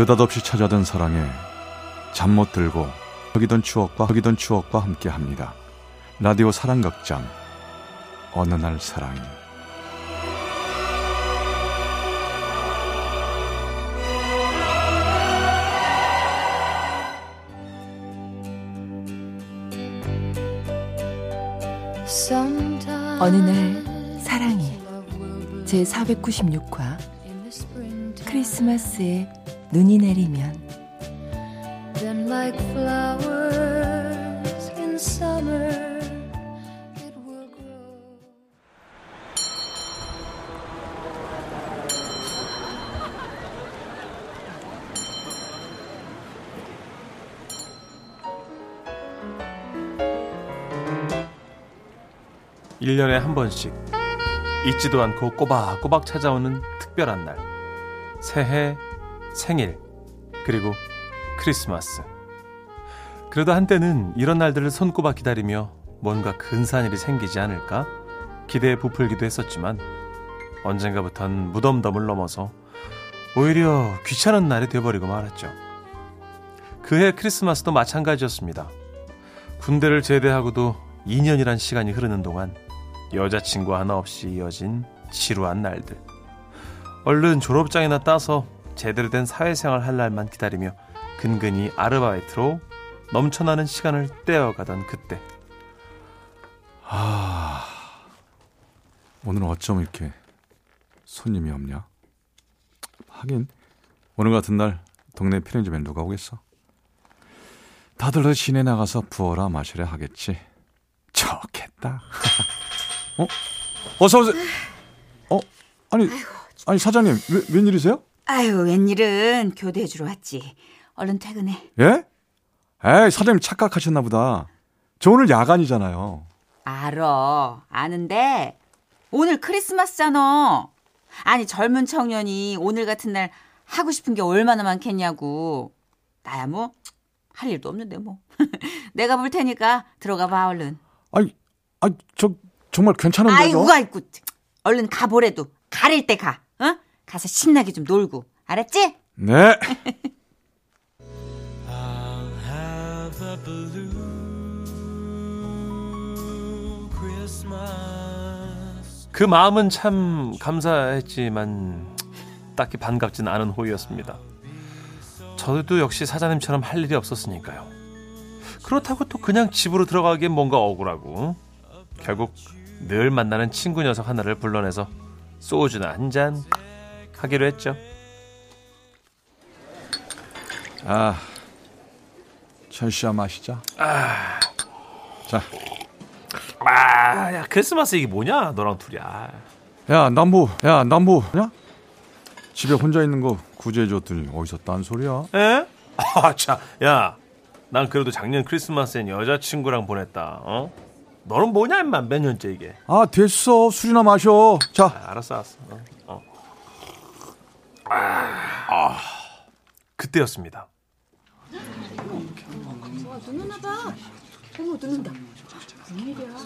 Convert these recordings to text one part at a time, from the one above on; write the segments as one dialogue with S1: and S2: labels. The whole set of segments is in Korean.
S1: 느닷없이 찾아든 사랑에 잠 못 들고 허기던 추억과 허기던 추억과 함께합니다. 라디오 사랑극장 어느 날 사랑이
S2: 어느 날 사랑이 제 496화 크리스마스에 눈이 내리면
S3: Then like flowers in summer it will grow.
S4: 일년에 한 번씩 잊지도 않고 꼬박꼬박 찾아오는 특별한 날. 새해, 생일, 그리고 크리스마스. 그래도 한때는 이런 날들을 손꼽아 기다리며 뭔가 근사한 일이 생기지 않을까 기대에 부풀기도 했었지만 언젠가부턴 무덤덤을 넘어서 오히려 귀찮은 날이 되어버리고 말았죠. 그해 크리스마스도 마찬가지였습니다. 군대를 제대하고도 2년이란 시간이 흐르는 동안 여자친구 하나 없이 이어진 지루한 날들. 얼른 졸업장이나 따서 제대로 된 사회생활 할 날만 기다리며 근근히 아르바이트로 넘쳐나는 시간을 떼어가던 그때.
S1: 아 오늘은 어쩜 이렇게 손님이 없냐? 하긴 오늘 같은 날 동네 편의점에 누가 오겠어? 다들 시내 나가서 부어라 마시라 하겠지. 좋겠다. 어? 어서 오세요. 어? 아니 아니 사장님 왜, 웬일이세요?
S5: 아유, 웬일은 교대해주러 왔지. 얼른 퇴근해.
S1: 예? 에이 사장님 착각하셨나 보다. 저 오늘 야간이잖아요.
S5: 알어. 아는데, 오늘 크리스마스잖아. 아니, 젊은 청년이 오늘 같은 날 하고 싶은 게 얼마나 많겠냐고. 나야 뭐, 할 일도 없는데 뭐. 내가 볼 테니까 들어가 봐, 얼른.
S1: 아니 아니 저 정말 괜찮은데요?
S5: 아이고, 아이고. 얼른 가보래도. 가릴 때 가. 어? 가서 신나게 좀 놀고. 알았지?
S1: 네.
S4: 그 마음은 참 감사했지만 딱히 반갑진 않은 호의였습니다. 저도 역시 사장님처럼 할 일이 없었으니까요. 그렇다고 또 그냥 집으로 들어가기엔 뭔가 억울하고 결국 늘 만나는 친구 녀석 하나를 불러내서 소주나 한 잔 하기로 했죠.
S1: 아, 철시야 마시자. 자,
S4: 아, 야 크리스마스 이게 뭐냐? 너랑 둘이. 아.
S1: 야 남보, 야 남보, 야 집에 혼자 있는 거 구제해줬더니 어디서 딴 소리야?
S4: 에? 아, 자, 야, 난 그래도 작년 크리스마스엔 여자친구랑 보냈다. 어? 너는 뭐냐, 임마, 몇 년째 이게.
S1: 아 됐어, 술이나 마셔. 자,
S4: 아, 알았어, 알았어. 어, 어. 아, 그때였습니다.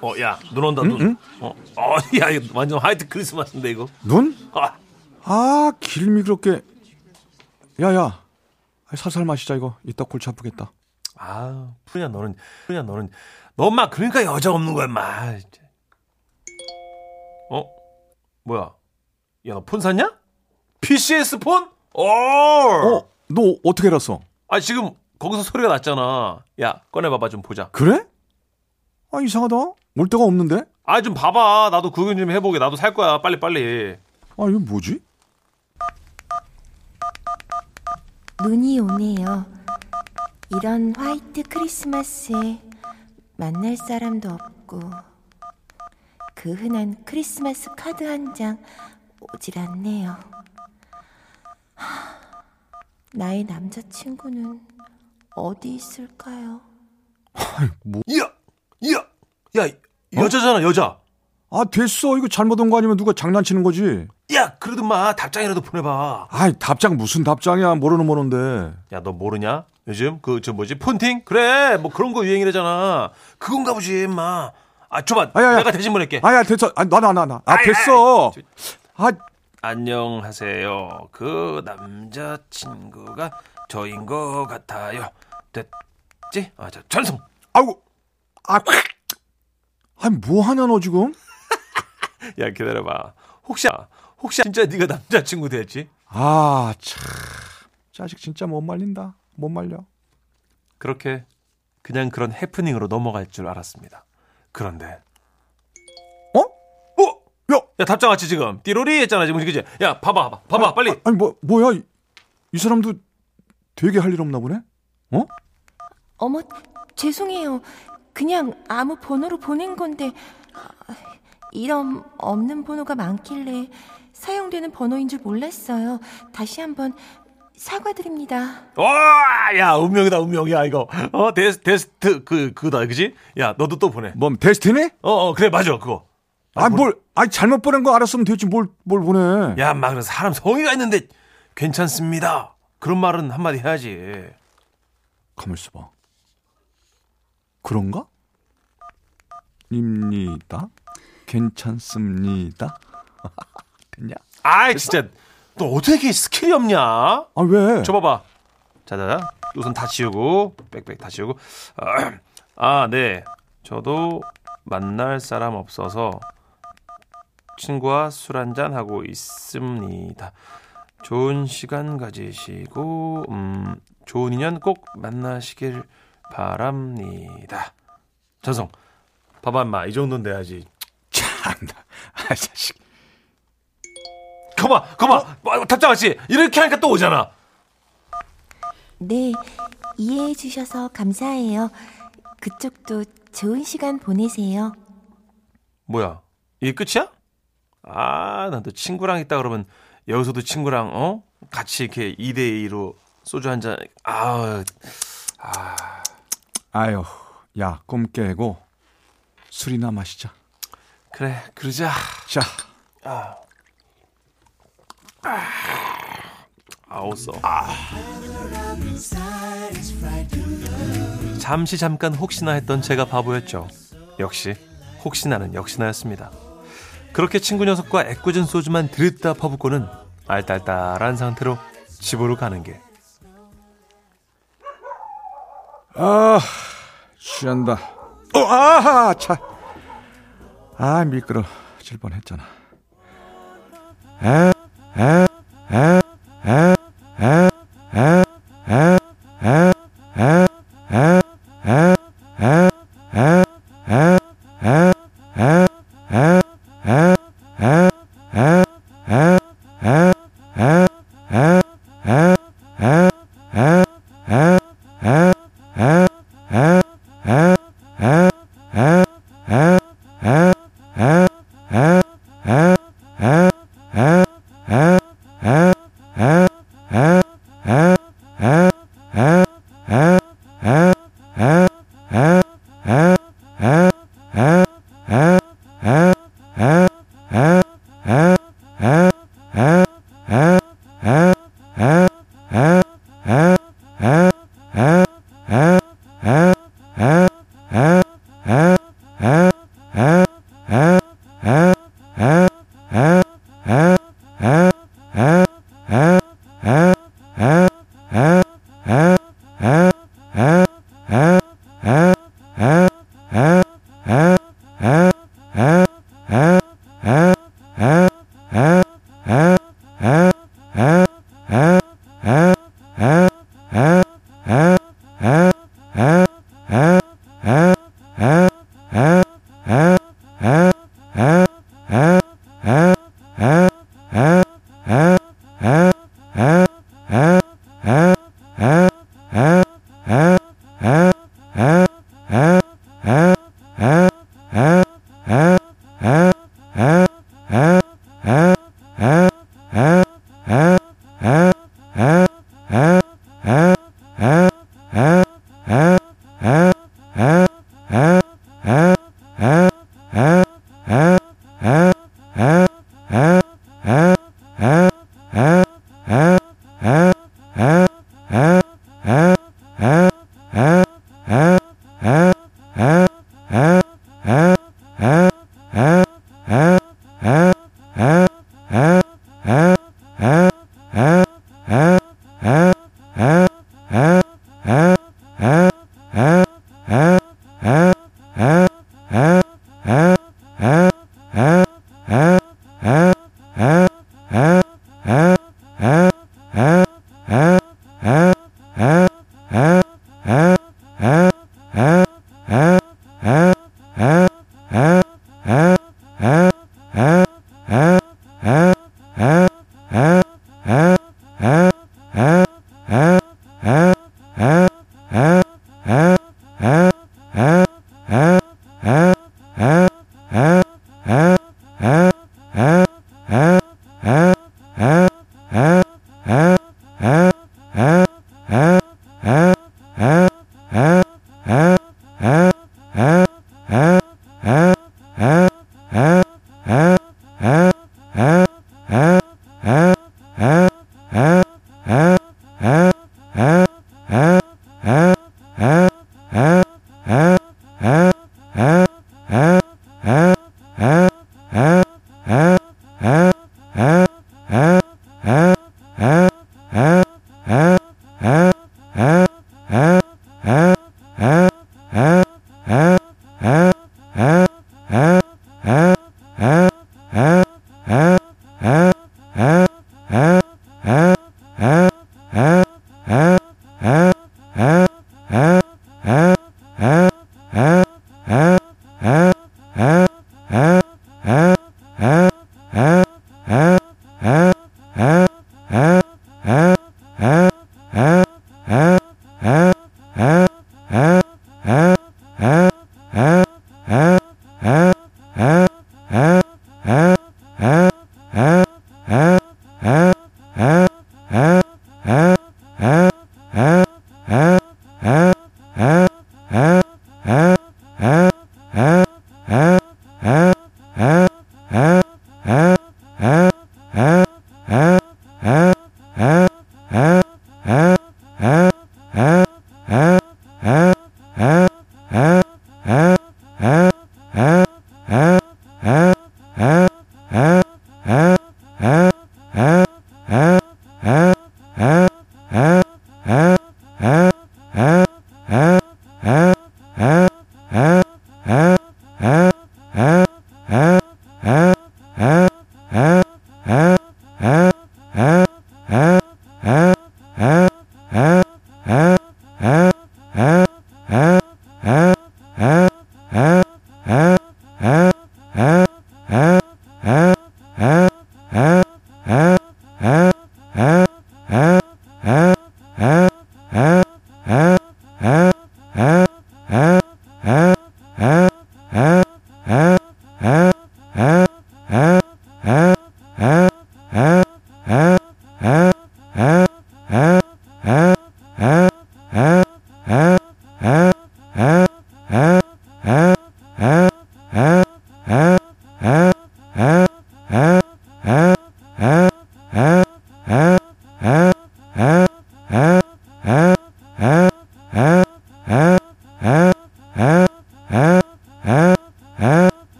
S4: 어, 야, 눈 온다, 눈. 어, 어, 야, 이거 완전 화이트 크리스마스인데, 이거.
S1: 눈?
S4: 아,
S1: 아 길미 그렇게. 야 야, 살살 마시자 이거. 이따 골치 아프겠다.
S4: 아, 푸냐, 너는, 푸냐, 너는. 너, 엄마, 그러니까 여자 없는 거야. 진짜. 어? 뭐야? 야, 너 폰 샀냐? PCS 폰? 오!
S1: 어, 너 어떻게 알았어?
S4: 아, 지금 거기서 소리가 났잖아. 야, 꺼내봐봐, 좀 보자.
S1: 그래? 아 이상하다. 올 데가 없는데?
S4: 아, 좀 봐봐. 나도 구경 좀 해보게. 나도 살 거야. 빨리, 빨리.
S1: 아 이거 뭐지?
S2: 눈이 오네요. 이런 화이트 크리스마스에 만날 사람도 없고 그 흔한 크리스마스 카드 한 장 오질 않네요. 하, 나의 남자친구는 어디 있을까요?
S4: 야! 야! 야, 여자잖아, 여자.
S1: 아 됐어. 이거 잘못 온 거 아니면 누가 장난치는 거지?
S4: 야, 그래도 마, 답장이라도 보내봐.
S1: 아이 답장 무슨 답장이야? 모르는 모르는데.
S4: 야, 너 모르냐? 요즘 그, 저 뭐지? 폰팅? 그래, 뭐 그런 거 유행이라잖아. 그건가 보지, 임마. 아, 줘봐.
S1: 아, 야, 야.
S4: 내가 대신 보낼게.
S1: 아 야 됐어. 아 나 나 나 나. 아
S4: 아이,
S1: 됐어.
S4: 아이,
S1: 아
S4: 안녕하세요. 그 남자친구가 저인 것 같아요. 됐지? 아, 자, 전송.
S1: 아이고, 아, 아니 뭐 하냐 너 지금?
S4: 야, 기다려봐. 혹시, 혹시 진짜 네가 남자친구 됐지?
S1: 아, 참, 자식 진짜 못 말린다. 못 말려.
S4: 그렇게 그냥 그런 해프닝으로 넘어갈 줄 알았습니다. 그런데?
S1: 야,
S4: 야 답장 왔지 지금 띠로리 했잖아 지금 그지? 야 봐봐 봐봐 봐봐 빨리
S1: 아, 아니 뭐 뭐야? 이, 이 사람도 되게 할 일 없나 보네. 어?
S2: 어머, 죄송해요. 그냥 아무 번호로 보낸 건데 아, 이런 없는 번호가 많길래 사용되는 번호인 줄 몰랐어요. 다시 한번 사과드립니다.
S4: 와 야 운명이다 운명이야 이거 어 des dest 그 그다 그지? 야 너도 또 보내
S1: 뭐 destiny?
S4: 어 어 그래 맞아 그거
S1: 아, 뭘, 아니 잘못 보낸 거 알았으면 됐지 뭘, 뭘 보내?
S4: 야 막 그래 사람 성의가 있는데 괜찮습니다 그런 말은 한마디 해야지
S1: 가만 있어봐. 그런가? 입니다. 괜찮습니다. 됐냐?
S4: 아이 진짜 너 어떻게 skill이 없냐?
S1: 아 왜?
S4: 줘봐봐. 자자, 우선 다 지우고, back back 다 지우고. 아, 네. 저도 만날 사람 없어서 친구와 술 한잔 하고 있습니다. 좋은 시간 가지시고, 음, 좋은 인연 꼭 만나시길 바랍니다. 전성, 봐봐. 이 정도는 돼야지.
S1: 참나. 아 자식.
S4: 거봐, 거봐. 뭐, 답장 왔지? 이렇게 하니까 또 오잖아.
S2: 네, 이해해 주셔서 감사해요. 그쪽도 좋은 시간 보내세요.
S4: 뭐야? 이게 끝이야? 아, 난또 친구랑 있다 그러면 여기서도 친구랑 어? 같이 이렇게 2대 2로 소주 한 잔. 아. 아.
S1: 아유, 야, 꿈 깨고 술이나 마시자.
S4: 그래. 그러자.
S1: 자,
S4: 아웃어. 아. 잠시 잠깐 혹시나 했던 제가 바보였죠. 역시 혹시나는 역시나였습니다. 그렇게 친구 녀석과 애꿎은 소주만 들였다 퍼붓고는 알딸딸한 상태로 집으로 가는 게
S1: 아, 취한다. 어, 아하, 차. 아, 미끄러 질 뻔 했잖아. 에, 에,